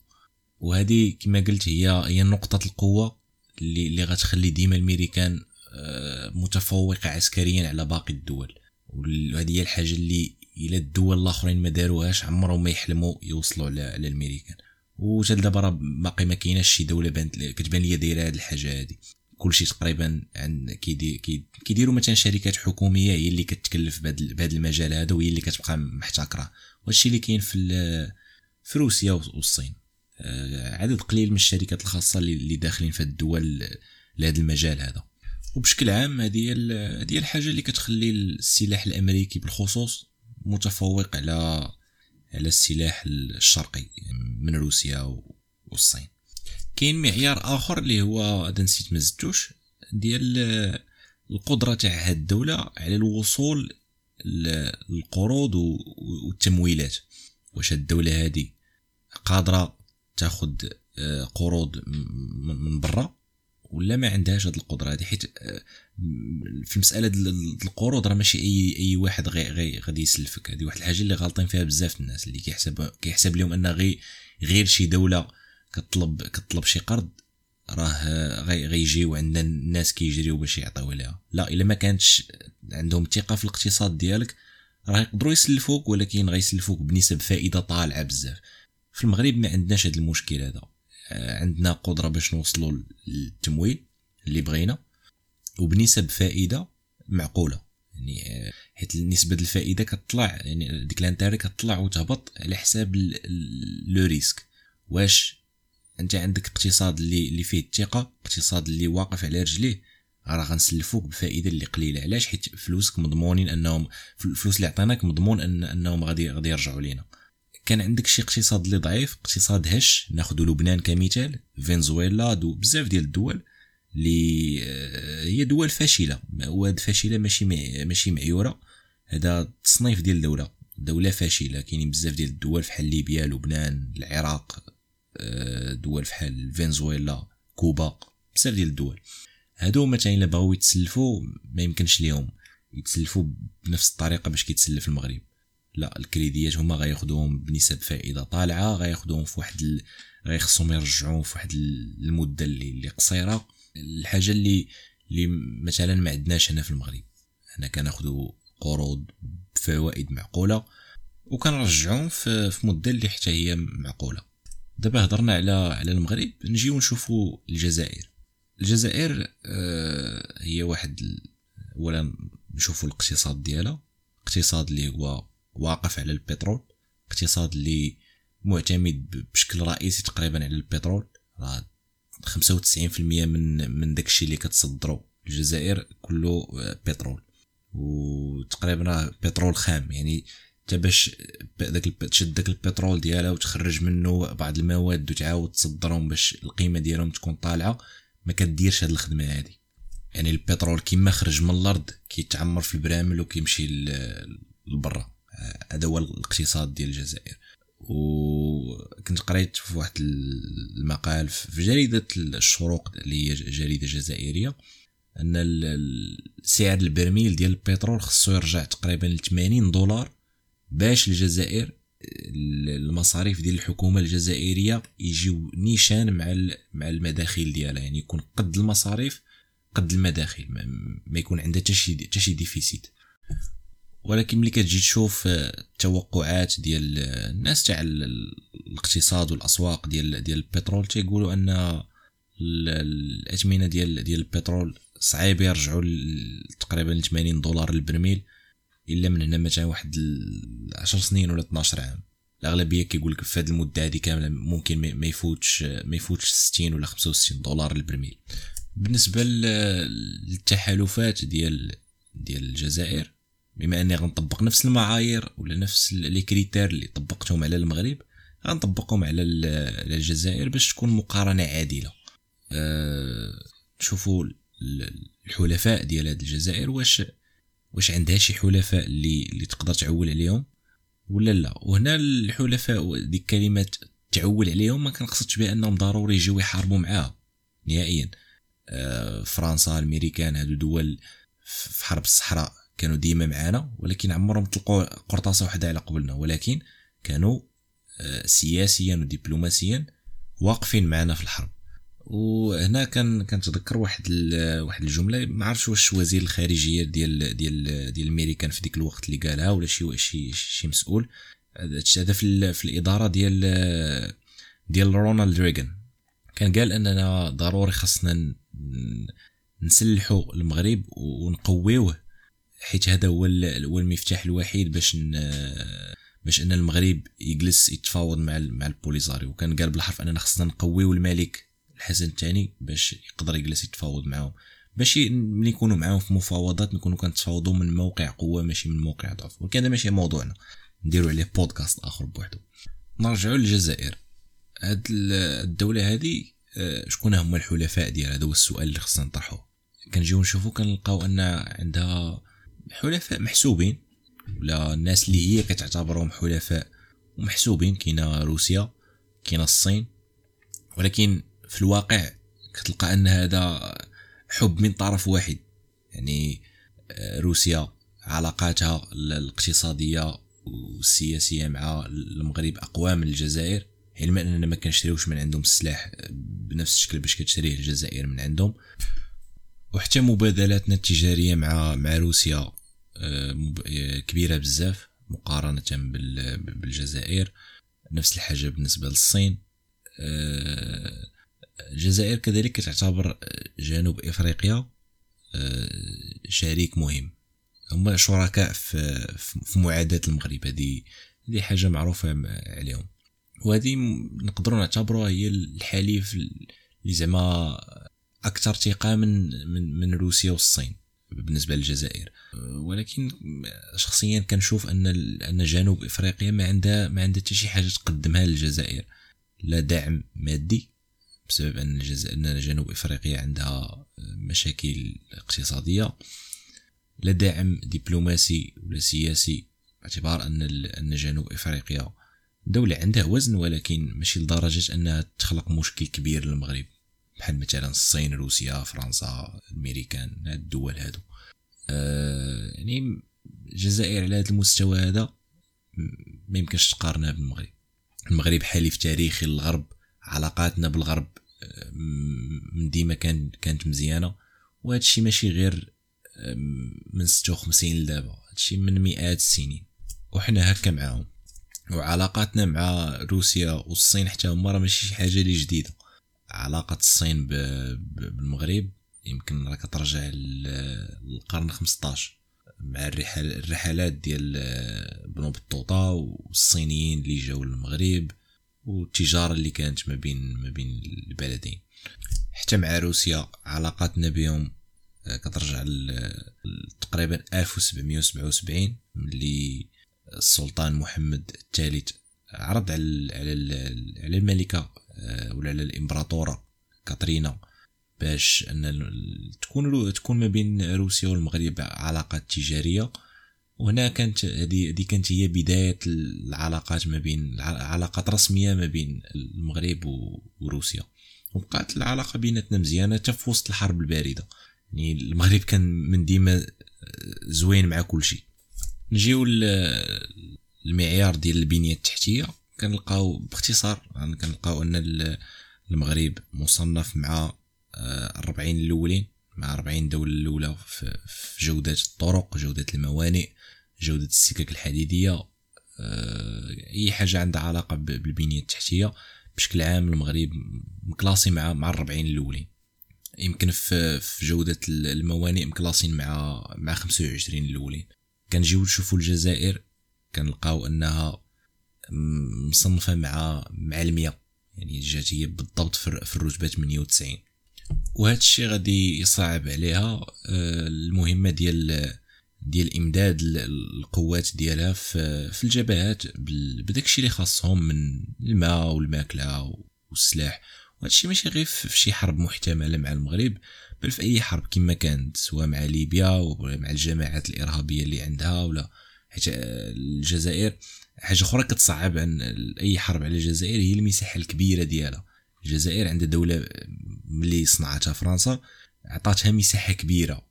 وهذه كما قلت هي هي نقطة القوة اللي اللي غتخلي ديما الميريكان آه، متفوقة عسكريا على باقي الدول. وهذه هي الحاجة اللي إلى الدول الآخرين ما داروهاش عمرهم ما يحلموا يوصلوا على الامريكان وحتى دابا راه باقي ما كايناش شي دولة بانت كتبان ليا دايرة هذه الحاجة هذه كلشي تقريبا عند كيديروا مثلا شركات حكومية هي اللي كتكلف بهذا المجال هذا وهي اللي كتبقى محتكرة. وهادشي اللي كاين في في روسيا والصين. عدد قليل من الشركات الخاصة اللي داخلين في الدول لهذا المجال هذا. وبشكل عام هذه هذه الحاجة اللي كتخلي السلاح الأمريكي بالخصوص متفوق على على السلاح الشرقي من روسيا والصين. كاين معيار آخر اللي هو هذا نسيت ما زدتوش ديال القدرة تاع هاد الدولة على الوصول للقروض والتمويلات. واش الدولة هذه قادرة تاخذ آه، قروض من برا ولا ما عندهاش هذه القدرة هذه حيت آه، في مساله القروض راه ماشي أي أي واحد غي غادي يسلفك. هذه واحد الحاجة اللي غالطين فيها بزاف الناس اللي كيحسب كيحسب لهم أن غير غير شي دولة كطلب كطلب شي قرض راه غي غيجيو عندنا الناس كيجريو باش يعطيو ليها. لا إلا ما كانتش عندهم ثقة في الاقتصاد ديالك راه يقدروا يسلفوك ولكن غيسلفوك بنسب فائدة طالعة بزاف. في المغرب ما عندناش هذا المشكل هذا. آه، عندنا قدرة باش نوصلوا للتمويل اللي بغينا وبنسب فائدة معقولة. يعني آه، حيت نسبة الفائدة كتطلع يعني ديك l'intérêt كتطلع وتهبط على حساب le risque. واش انت عندك اقتصاد اللي اللي فيه الثقة اقتصاد اللي واقف على رجليه راه غنسلفوك بفائدة اللي قليلة. علاش؟ حيت فلوسك مضمونين أنهم الفلوس اللي عطيناك مضمون ان أنهم غادي غادي يرجعوا لينا. كان عندك شي اقتصاد اللي ضعيف اقتصاد هش ناخذ لبنان كمثال فنزويلا دو بزاف ديال الدول اللي آه، هي دول فاشلة. وهاد فاشله ماشي ماشي معيورة. هذا تصنيف ديال الدولة. دولة فاشلة. كاينين بزاف ديال الدول بحال ليبيا لبنان العراق آه، دول بحال فنزويلا كوبا بزاف ديال الدول. هادو مثلا إلا بغاو يتسلفوا ما يمكنش ليهم. يتسلفوا بنفس الطريقة باش كيتسلف المغرب. لا الكريديات هما غياخذوهم بنسب فائدة طالعة غياخذوهم في واحد ال... غيخصهم يرجعوهم في واحد المدة اللي, اللي قصيرة. الحاجة اللي اللي مثلا ما عندناش هنا في المغرب. هنا كناخذوا قروض بفوائد معقولة وكنرجعوهم في, في مدة اللي حتى هي معقولة. دابا هضرنا على على المغرب. نجيو نشوفوا الجزائر. الجزائر آه هي واحد اولا نشوفوا الاقتصاد ديالها. اقتصاد اللي هو واقف على البترول اقتصاد اللي معتمد بشكل رئيسي تقريبا على البترول. راه 95% من من داكشي اللي كتصدرو. الجزائر كله بترول. وتقريبا بترول خام. يعني انت باش داك تشد داك البترول ديالها وتخرج منه بعض المواد وتعاود تصدرهم باش القيمة ديالهم تكون طالعة ما كديرش هاد الخدمة هادي. يعني البترول كيما خرج من الأرض كيتعمر في البرامل وكيمشي لبرا. هو الاقتصاد ديال الجزائر. وكنت قريت في واحد المقال في جريدة الشروق اللي هي جريدة جزائرية أن سعر البرميل ديال البترول خصو يرجع تقريبا ل 80 دولار باش الجزائر المصاريف ديال الحكومة الجزائرية يجيو نيشان مع مع المداخيل ديالها. يعني يكون قد المصاريف قد المداخل ما يكون عندها حتى شي حتى شي déficit. ولكن ملي كتجي تشوف التوقعات ديال الناس تاع الاقتصاد والأسواق ديال ديال البترول تيقولوا أن الاثمنه ديال ديال البترول صعيب يرجعوا تقريبا ل 80 دولار البرميل إلا من هنا مثلا واحد 10 سنين ولا 12 عام. الأغلبية كيقول لك في هذه المدة هذه كاملة ممكن ما يفوتش ما يفوتش 60 ولا 65 دولار البرميل. بالنسبة للتحالفات ديال ديال الجزائر بما أني غنطبق نفس المعايير ولا نفس لي كريتير اللي طبقتهم على المغرب غنطبقهم على الجزائر باش تكون مقارنة عادلة. أه نشوفوا الحلفاء ديال هذه الجزائر واش واش عندها شي حلفاء اللي اللي تقدر تعول عليهم ولا لا؟ وهنا الحلفاء ديك كلمة تعول عليهم ما كنقصدش بأنهم ضروري يجيو يحاربوا معاها نهائيا. أه فرنسا الأمريكان هادو دول في حرب الصحراء. كانوا ديما معانا ولكن عمرهم طلقوا قرطاسة واحدة على قبلنا. ولكن كانوا آه، سياسيا ودبلوماسيا واقفين معنا في الحرب. وهنا كان كنتذكر واحد واحد الجملة ما عرفتش واش وزير الخارجية ديال ديال ديال الميريكان في ديك الوقت اللي قالها ولا شي شي شي مسؤول. هذا في, في الإدارة ديال ديال رونالد ريغان. كان قال أننا ضروري خاصنا نسلحوا المغرب ونقويوه حيت هذا هو هو المفتاح الوحيد باش باش أن المغرب يجلس يتفاوض مع مع البوليزاريو وكان قال بالحرف أننا خصنا نقويو الملك الحسن الثاني باش يقدر يجلس يتفاوض معاهم. باش ملي يكونوا معاهم في مفاوضات نكونوا كنتفاوضوا من موقع قوة ماشي من موقع ضعف. ولكن هذا ماشي موضوعنا. نديرو عليه بودكاست آخر بوحدو. نرجعوا للجزائر. هاد الدولة هذه آه، شكون هما الحلفاء ديالها؟ هذا هو السؤال اللي خصنا نطرحوه. كنجيو نشوفو كنلقاو أن عندها حلفاء محسوبين ولا الناس اللي هي كتعتبرهم حلفاء ومحسوبين كاينة روسيا كاينة الصين. ولكن في الواقع كتلقى أن هذا حب من طرف واحد يعني آه، روسيا علاقاتها الاقتصادية والسياسية مع المغرب أقوى من الجزائر. علما أننا ما كنشريوش من عندهم السلاح بنفس الشكل باش كتشريه الجزائر من عندهم. وحتى مبادلاتنا التجارية مع مع روسيا. آه، آه، كبيرة بزاف مقارنة بالجزائر. نفس الحاجة بالنسبة للصين. الجزائر كذلك تعتبر جنوب إفريقيا شريك مهم. هما شركاء في معاداة المغرب. هذه هذه حاجة معروفة عليهم. وهذه نقدروا نعتبروها هي الحليف اللي زعما أكثر ثقه من من من روسيا والصين. بالنسبة للجزائر. ولكن شخصيا كنشوف أن أن جنوب إفريقيا ما عندها ما عندها حتى شي حاجة تقدمها للجزائر. لا دعم مادي بسبب أن أن جنوب إفريقيا عندها مشاكل اقتصادية. لا دعم دبلوماسي ولا سياسي باعتبار أن أن جنوب إفريقيا دولة عندها وزن ولكن ماشي لدرجة أنها تخلق مشكل كبير للمغرب. بحال مثلا الصين روسيا فرنسا الامريكان هاد الدول هادو. آه يعني الجزائر على هذا المستوى هذا ما يمكنش تقارنها بالمغرب. المغرب حليف تاريخي للغرب علاقاتنا بالغرب آه، من ديما كان كانت مزيانة. وهذا الشيء ماشي غير آه، من 56 لدابا. هذا الشيء من مئات السنين. وحنا هكا معاهم. وعلاقاتنا مع روسيا والصين حتى هما راه ماشي شي حاجة اللي جديدة. علاقة الصين بالمغرب يمكن راك ترجع للقرن 15 مع الرحل الرحلات ديال بنو بطوطة والصينيين اللي جاو للمغرب والتجارة اللي كانت ما بين ما بين البلدين. حتى مع روسيا علاقاتنا بهم آه، كترجع تقريبا 1777 ملي السلطان محمد الثالث عرض على على الملكة آه، ولا على الإمبراطورة كاترينا باش أن تكون تكون ما بين روسيا والمغرب علاقات تجارية. وهنا كانت هذه كانت هي بداية العلاقات ما بين علاقات رسمية ما بين المغرب وروسيا. وبقات العلاقة بيناتنا مزيانة حتى في وسط الحرب الباردة. يعني المغرب كان من ديما زوين مع كل شيء. نجيو المعيار ديال البنية التحتية. كنلقاو باختصار يعني كنلقاو أن المغرب مصنف مع 40 آه، الأولين مع 40 دولة الأولى في جودة الطرق جودة الموانئ جودة السكك الحديدية آه، أي حاجة عندها علاقة بالبنية التحتية. بشكل عام المغرب مكلاسي مع مع الربعين الأولين. يمكن في في جودة الموانئ مكلاسين مع مع 25 الأولين. كنجيو نشوفو الجزائر كنلقاو أنها مصنفة مع مع المية يعني جات هي بالضبط في الرتبة 98 وهذا الشيء غادي يصعب عليها آه، المهمة ديال ديال إمداد القوات ديالها في الجبهات بداك الشيء اللي خاصهم من الماء والماكلة والسلاح. وهذا الشيء ماشي غير في شي حرب محتملة مع المغرب بل في أي حرب كما كانت سواء مع ليبيا ولا مع الجماعات الإرهابية اللي عندها ولا حيت الجزائر. حاجة أخرى كتصعب عن أي حرب على الجزائر هي المساحة الكبيرة ديالها. الجزائر عندها دولة ملي صنعتها فرنسا عطاتها مساحة كبيرة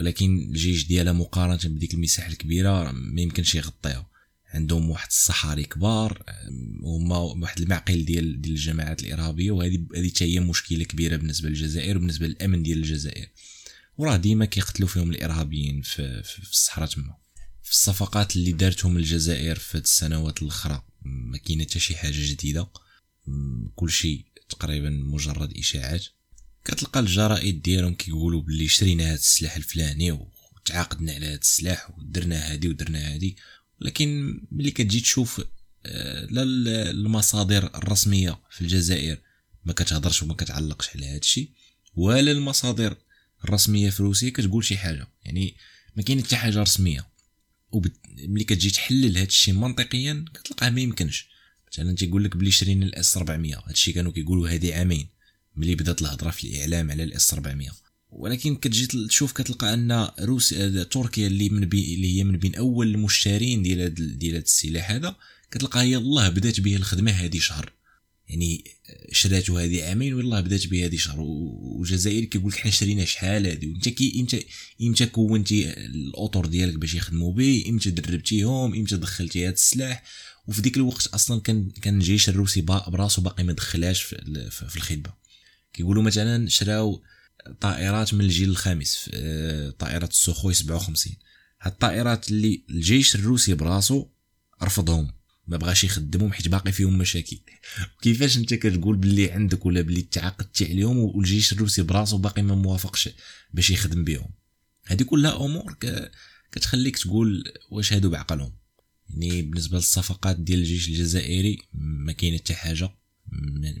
ولكن الجيش ديالها مقارنة بديك المساحة الكبيرة ما يمكنش يغطيها. عندهم واحد الصحاري كبار وهما واحد المعقل ديال ديال الجماعات الإرهابية وهذه هذه هي مشكلة كبيرة بالنسبة للجزائر وبالنسبة للأمن ديال الجزائر. وراه ديما كيقتلوا فيهم الإرهابيين في, في الصحراء تما. في الصفقات اللي دارتهم الجزائر في السنوات الاخرى ما كاينة حتى شي حاجة جديدة. كل شيء تقريبا مجرد إشاعات. كتلقى الجرائد ديالهم كيقولوا باللي شرينا هذا السلاح الفلاني وتعاقدنا على هذا السلاح ودرنا هادي ودرنا هادي. ولكن ملي كتجي تشوف آه، لا المصادر الرسمية في الجزائر ما كتهضرش وما كتعلقش على هذا الشيء ولا المصادر الرسمية في روسيا كتقول شي حاجة. يعني ما كاين حتى حاجة رسمية. وملي كتجي تحلل هذا الشيء منطقيا كتلقاه ما يمكنش. مثلا تيقول لك بلي شرينا ال S 400 هادشي كانوا كيقولوا هذه عامين. ملي بدات الهضرة في الإعلام على ال S 400 ولكن كتجي تشوف كتلقى أن روسيا تركيا اللي من بي اللي هي من بين أول المشترين ديال ديال السلاح هذا كتلقى هي الله بدات به الخدمة هذه شهر. يعني شراتو هذه عامين والله بدات به هذه شهر. والجزائر كيقول لك حنا شرينا شحال هذه؟ وإنت كي إنت إمتى كونتي الاطر ديالك باش يخدموا به إمتى دربتيهم إمتى دخلتي هذا السلاح. وفي ديك الوقت أصلا كان كان الجيش الروسي براسو باقي ما دخلاش في, في الخدمة. كيقولوا مثلا شراو طائرات من الجيل الخامس آه، طائرات السوخوي 57 هاد الطائرات اللي الجيش الروسي براسو رفضهم. ما بغاش يخدمهم حيت باقي فيهم مشاكل. كيفاش انت كتقول باللي عندك ولا باللي تعاقدتي عليهم والجيش الروسي براسو باقي ما موافقش باش يخدم بهم. هذه كلها أمور كتخليك تقول واش هادو بعقلهم. يعني بالنسبة للصفقات ديال الجيش الجزائري ما كاينة حتى حاجة.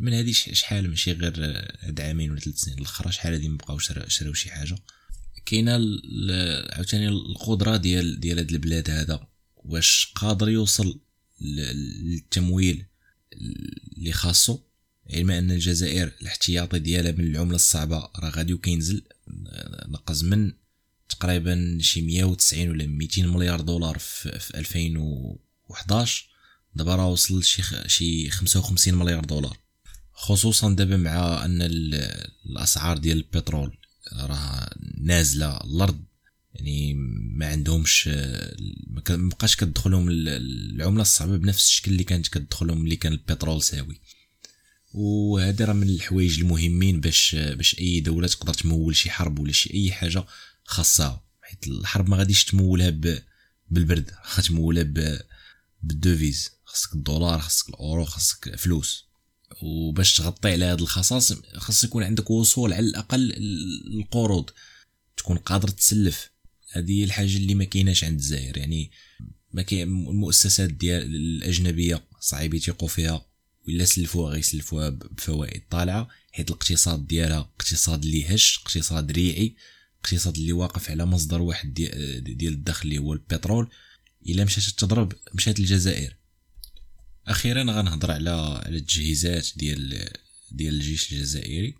من هذه شحال ماشي غير هاد عامين ولا ثلاث سنين الآخر شحال هادي مبقاو شراو شي حاجة. كاينة عاوتاني القدرة ديال ديال هاد البلاد هذا واش قادر يوصل للتمويل اللي خاصو علما أن الجزائر الاحتياطي ديالها من العملة الصعبة راه غادي كينزل نقص من تقريبا شي 190 ولا 200 مليار دولار في, في 2011 دابا راه وصل شي شي 55 مليار دولار. خصوصا دابا مع أن الأسعار ديال البترول راه نازلة الأرض يعني ما عندهمش ما بقاش كتدخلهم العملة الصعبة بنفس الشكل اللي كانت كتدخلهم اللي كان البترول ساوي. وهذا راه من الحوايج المهمين باش باش أي دولة تقدر تمول شي حرب ولا شي أي حاجة خاصها حيت الحرب ما غاديش تمولها بالبرد غتمولها بالدوفيز. خاصك الدولار خاصك الأورو خاصك فلوس وباش تغطي على هاد الخصاص خاص يكون عندك وصول على الأقل القروض. تكون قادر تسلف. هذه الحاجة اللي ما كايناش عند الجزائر. يعني ما المؤسسات ديال الأجنبية صعيب يثيقوا فيها ولا سلفوها غيسلفوها بفوائد طالعة حيت الاقتصاد ديالها اقتصاد اللي هش اقتصاد ريعي اقتصاد اللي واقف على مصدر واحد ديال الدخل اللي هو البترول. إلا مشات تضرب مشات الجزائر. أخيرا غنهضر على على التجهيزات ديال ديال الجيش الجزائري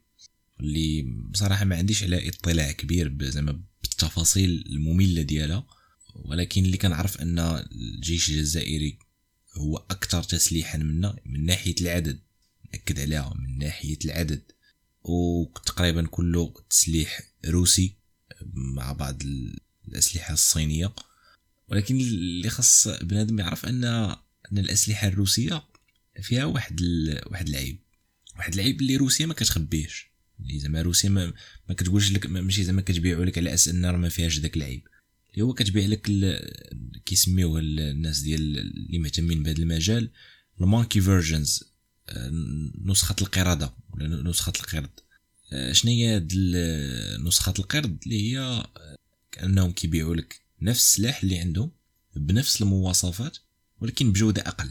اللي بصراحة ما عنديش على اطلاع كبير زعما بالتفاصيل المملة ديالها ولكن اللي كنعرف أن الجيش الجزائري هو أكثر تسليحا منا من ناحية العدد نأكد عليها من ناحية العدد. وتقريبا كله تسليح روسي مع بعض الأسلحة الصينية. ولكن اللي خاص بنادم يعرف أن أن الأسلحة الروسية فيها واحد. واحد العيب. واحد العيب اللي روسيا ما كتخبيهش. اللي زعما روسيا ما, ما كتقولش لك ماشي زعما كتبيعوا لك على أساس إن راه ما فيهاش داك العيب اللي هو كتبيع لك كيسميوه الناس ديال اللي مهتمين بهذا المجال ال monkey versions نسخة القرده ولا نسخة القرد آه، شنو هي هاد نسخة القرد اللي هي آه، كأنهم كيبيعوا لك نفس السلاح اللي عندهم بنفس المواصفات ولكن بجودة أقل.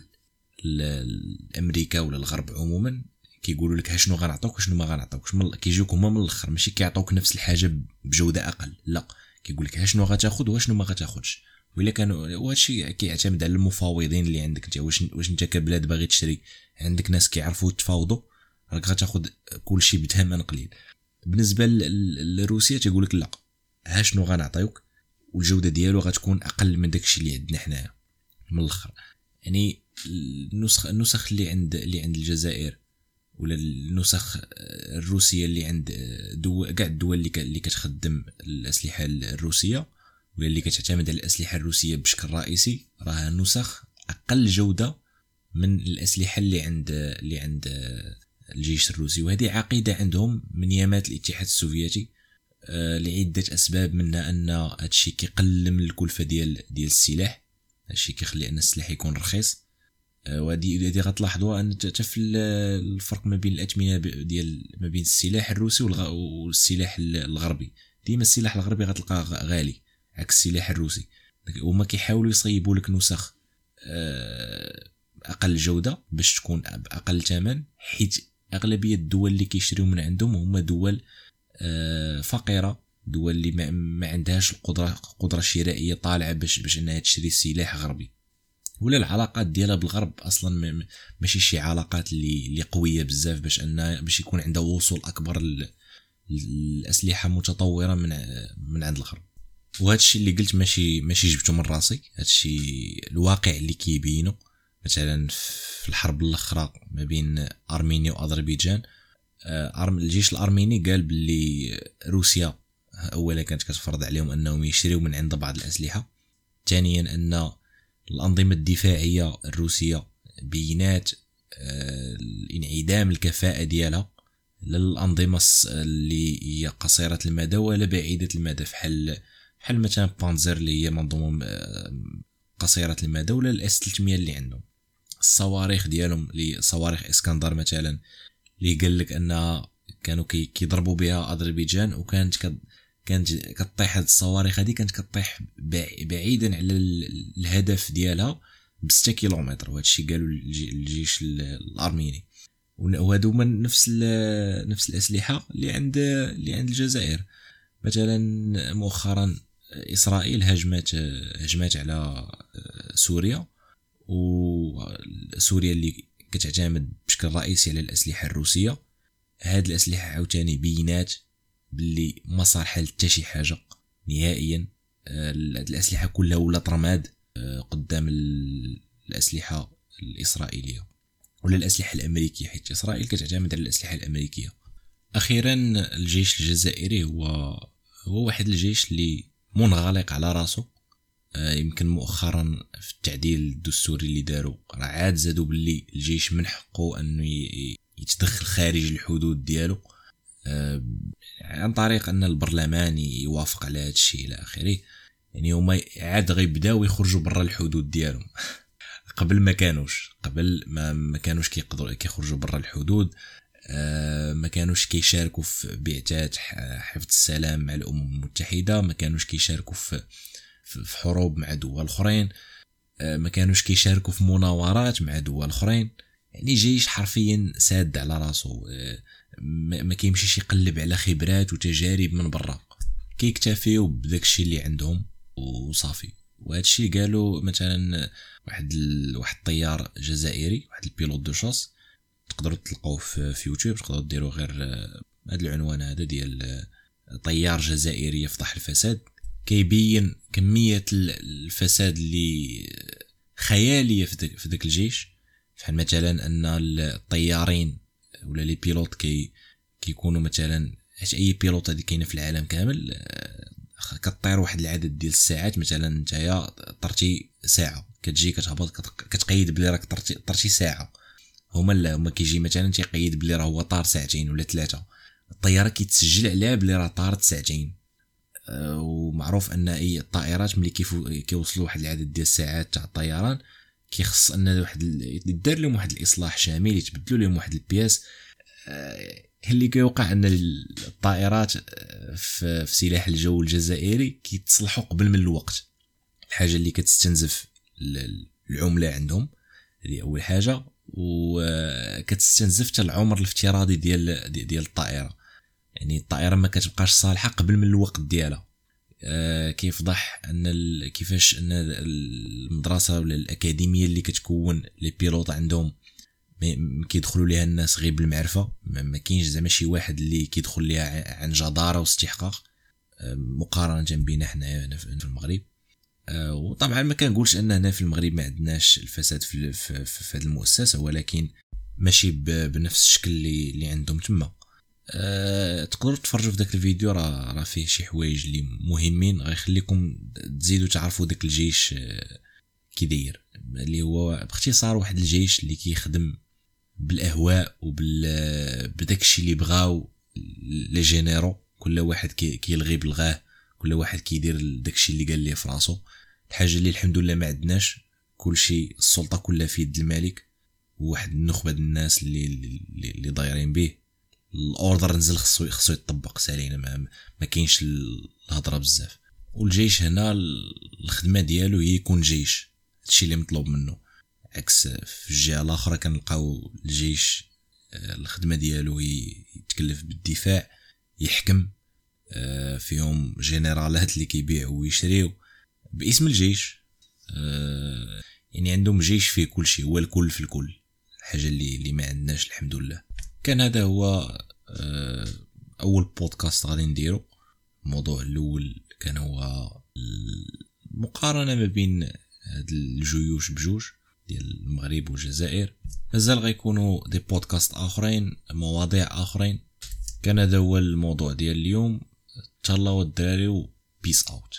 الامريكا ولا الغرب عموما كيقولوا لك شنو غنعطوك وشنو ما غنعطوكش. كيجيوك هما من الآخر. ماشي كيعطوك نفس الحاجة بجودة أقل. لا. كيقول لك شنو غتاخذ وشنو ما غتاخذش ولا كانوا وهادشي كيعتمد على المفاوضين اللي عندك. انت واش واش أنت كبلاد باغي تشري. عندك ناس كيعرفوا يتفاوضوا. راك غتاخذ كلشي بثمن قليل. بالنسبة لروسيا تيقول لك لا. ها شنو غنعطيوك والجودة ديالو غتكون أقل من داكشي اللي عندنا حنايا. من الآخر. يعني النسخ النسخ اللي عند اللي عند الجزائر ولا النسخ الروسية اللي عند كاع الدول اللي اللي كتخدم الأسلحة الروسية ولا اللي كتعتمد على الأسلحة الروسية بشكل رئيسي راه نسخ أقل جودة من الأسلحة اللي عند اللي عند الجيش الروسي. وهذه عقيدة عندهم من يامات الاتحاد السوفيتي آه، لعدة أسباب منها أن هادشي كيقلل من الكلفة ديال ديال السلاح. هادشي كيخلي أن السلاح يكون رخيص. وهذه هذه غتلاحظوها أن حتى في الفرق ما بين الاثمنه ديال ما بين السلاح الروسي والسلاح الغربي. ديما السلاح الغربي غتلقاه غالي عكس السلاح الروسي. هما كيحاولوا يصيبوا لك نسخ آه، أقل جودة باش تكون بأقل ثمن حيت أغلبية الدول اللي كيشريو من عندهم هما دول آه، فقيرة دول اللي ما عندهاش القدره قدرة شرائية طالعة باش باش إنها تشري سلاح غربي. ولا العلاقات ديالها بالغرب أصلا ماشي شي علاقات اللي اللي قوية بزاف باش أن باش يكون عندها وصول أكبر للاسلحه متطورة من من عند الغرب. وهذا الشيء اللي قلت ماشي ماشي جبته من راسي. هذا الشيء الواقع اللي كيبينو. مثلا في الحرب الأخرى ما بين أرمينيا وأذربيجان آه، الجيش الأرميني قال باللي روسيا اولا كانت كتفرض عليهم أنهم يشريو من عند بعض الأسلحة. ثانيا أن الأنظمة الدفاعية الروسية بينات آه، انعدام الكفاءة ديالها للأنظمة اللي هي قصيرة المدى ولا بعيدة المدى بحال بحال مثلا بانزر اللي هي منظومة آه، قصيرة المدى ولا الأس 300 اللي عندهم. الصواريخ ديالهم اللي صواريخ إسكندر مثلا اللي قال لك ان كانوا كيضربوا بها أذربيجان وكانت كانت كطيح هاد الصواريخ هذه كانت كطيح بعيدا على الهدف ديالها ب 6 كيلومتر وهذا الشيء قالوا الجيش الأرميني. وهادو من نفس نفس الأسلحة اللي عند اللي عند الجزائر. مثلا مؤخرا إسرائيل هجمت هجمت على سوريا وسوريا اللي كتعتمد بشكل رئيسي على الأسلحة الروسية. هاد الأسلحة عاوتاني بينات باللي ما صار حل حتى شي حاجة. نهائيا آه، الأسلحة كلها ولات رماد آه، قدام الأسلحة الإسرائيلية. ولا الأسلحة الأمريكية حيت إسرائيل كتعتمد على الأسلحة الأمريكية. أخيرا الجيش الجزائري هو هو واحد الجيش اللي منغلق على راسو. آه، يمكن مؤخرا في التعديل الدستوري اللي داروا راه عاد زادوا باللي الجيش من حقه أنه يتدخل خارج الحدود ديالو. عن طريق أن البرلمان يوافق على هذا الشيء إلى آخره. يعني هما عاد غيبداو يخرجوا برا الحدود ديالهم. قبل ما كانوش قبل ما ما كانوش كيقدروا كيخرجوا برا الحدود آه، ما كانوش كيشاركوا في بعثات حفظ السلام مع الأمم المتحدة ما كانوش كيشاركوا في في حروب مع دول أخرين آه، ما كانوش كيشاركوا في مناورات مع دول أخرين. يعني جيش حرفيا ساد على راسو. ما كيمشيش يقلب على خبرات وتجارب من برا. كيكتفيو بداك الشيء اللي عندهم وصافي. وهذا الشيء قالوا مثلا واحد ال... واحد الطيار جزائري واحد ال pilote de chasse تقدروا تلقاوه في, في يوتيوب تقدروا ديروا غير هذا العنوان هذا ديال طيار جزائري يفضح الفساد. كيبين كمية الفساد اللي خيالية في ذاك الجيش. بحال مثلا أن الطيارين ولا لي بيلوت كي كيكونوا مثلا حيت أي بيلوت هذه كاينة في العالم كامل كطير واحد العدد ديال الساعات مثلا نتايا طرتي ساعة كتجي كتهبط كتقيد بلي راك طرتي طرتي ساعة. هما لا هما كيجي مثلا تيقيد بلي راه هو طار ساعتين ولا ثلاثة. الطيارة كيتسجل عليها بلي راه طارت ساعتين. أه ومعروف أن أي الطائرات ملي كيوصلوا واحد العدد ديال الساعات تاع الطيران كيخص أن واحد يدار لهم واحد الإصلاح شامل يتبدلوا لهم واحد البياس. أه اللي كيوقع أن الطائرات أه، في سلاح الجو الجزائري كيتصلحوا قبل من الوقت. الحاجة اللي كتستنزف العملة عندهم هذه أول حاجة. وكتستنزف حتى العمر الافتراضي ديال ديال الطائرة. يعني الطائرة ما كتبقاش صالحة قبل من الوقت ديالها. آه، كيفضح أن كيفاش أن المدرسة ولا الأكاديمية اللي كتكون لي بيلوط عندهم كيدخلوا ليها الناس غير بالمعرفة. ما كاينش زعما شي واحد اللي كيدخل ليها عن جدارة واستحقاق. آه، مقارنة بينا حنايا في المغرب. آه، وطبعا ما كنقولش أن هنا في المغرب ما عندناش الفساد في في, في هذه المؤسسة ولكن ماشي بنفس الشكل اللي, اللي عندهم تما. أه تقدروا تفرجوا في داك الفيديو راه راه فيه شي حوايج اللي مهمين غيخليكم تزيدوا تعرفوا داك الجيش أه كي داير. اللي هو باختصار واحد الجيش اللي كيخدم بالأهواء وبال بداك الشيء اللي بغاو les généraux. كل واحد كيلغي بلغاه كل واحد كيدير داكشي اللي قال ليه في راسو. الحاجة اللي الحمد لله ما عندناش كلشي السلطة كلها في يد الملك. وواحد النخبة الناس اللي اللي, اللي دايرين به الأوردر نزل خصو خصو يطبق سالينا ما, ما كاينش الهضرة بزاف. والجيش هنا الخدمة ديالو هي يكون جيش. هادشي اللي مطلوب منه. عكس في الجهة الأخرى كنلقاو الجيش آه، الخدمة ديالو يتكلف بالدفاع يحكم آه، فيهم جنرالات اللي كيبيعوا ويشريو باسم الجيش. آه، يعني عندهم جيش فيه كل شيء هو الكل في الكل. الحاجة اللي اللي ما عندناش الحمد لله. كان هذا هو آه، أول بودكاست غادي نديرو. الموضوع الأول كان هو المقارنة ما بين هاد الجيوش بجوج ديال المغرب والجزائر. مازال غيكونوا دي بودكاست آخرين مواضيع آخرين. كان هذا هو الموضوع ديال اليوم. تهلاو الدراري بيس اوت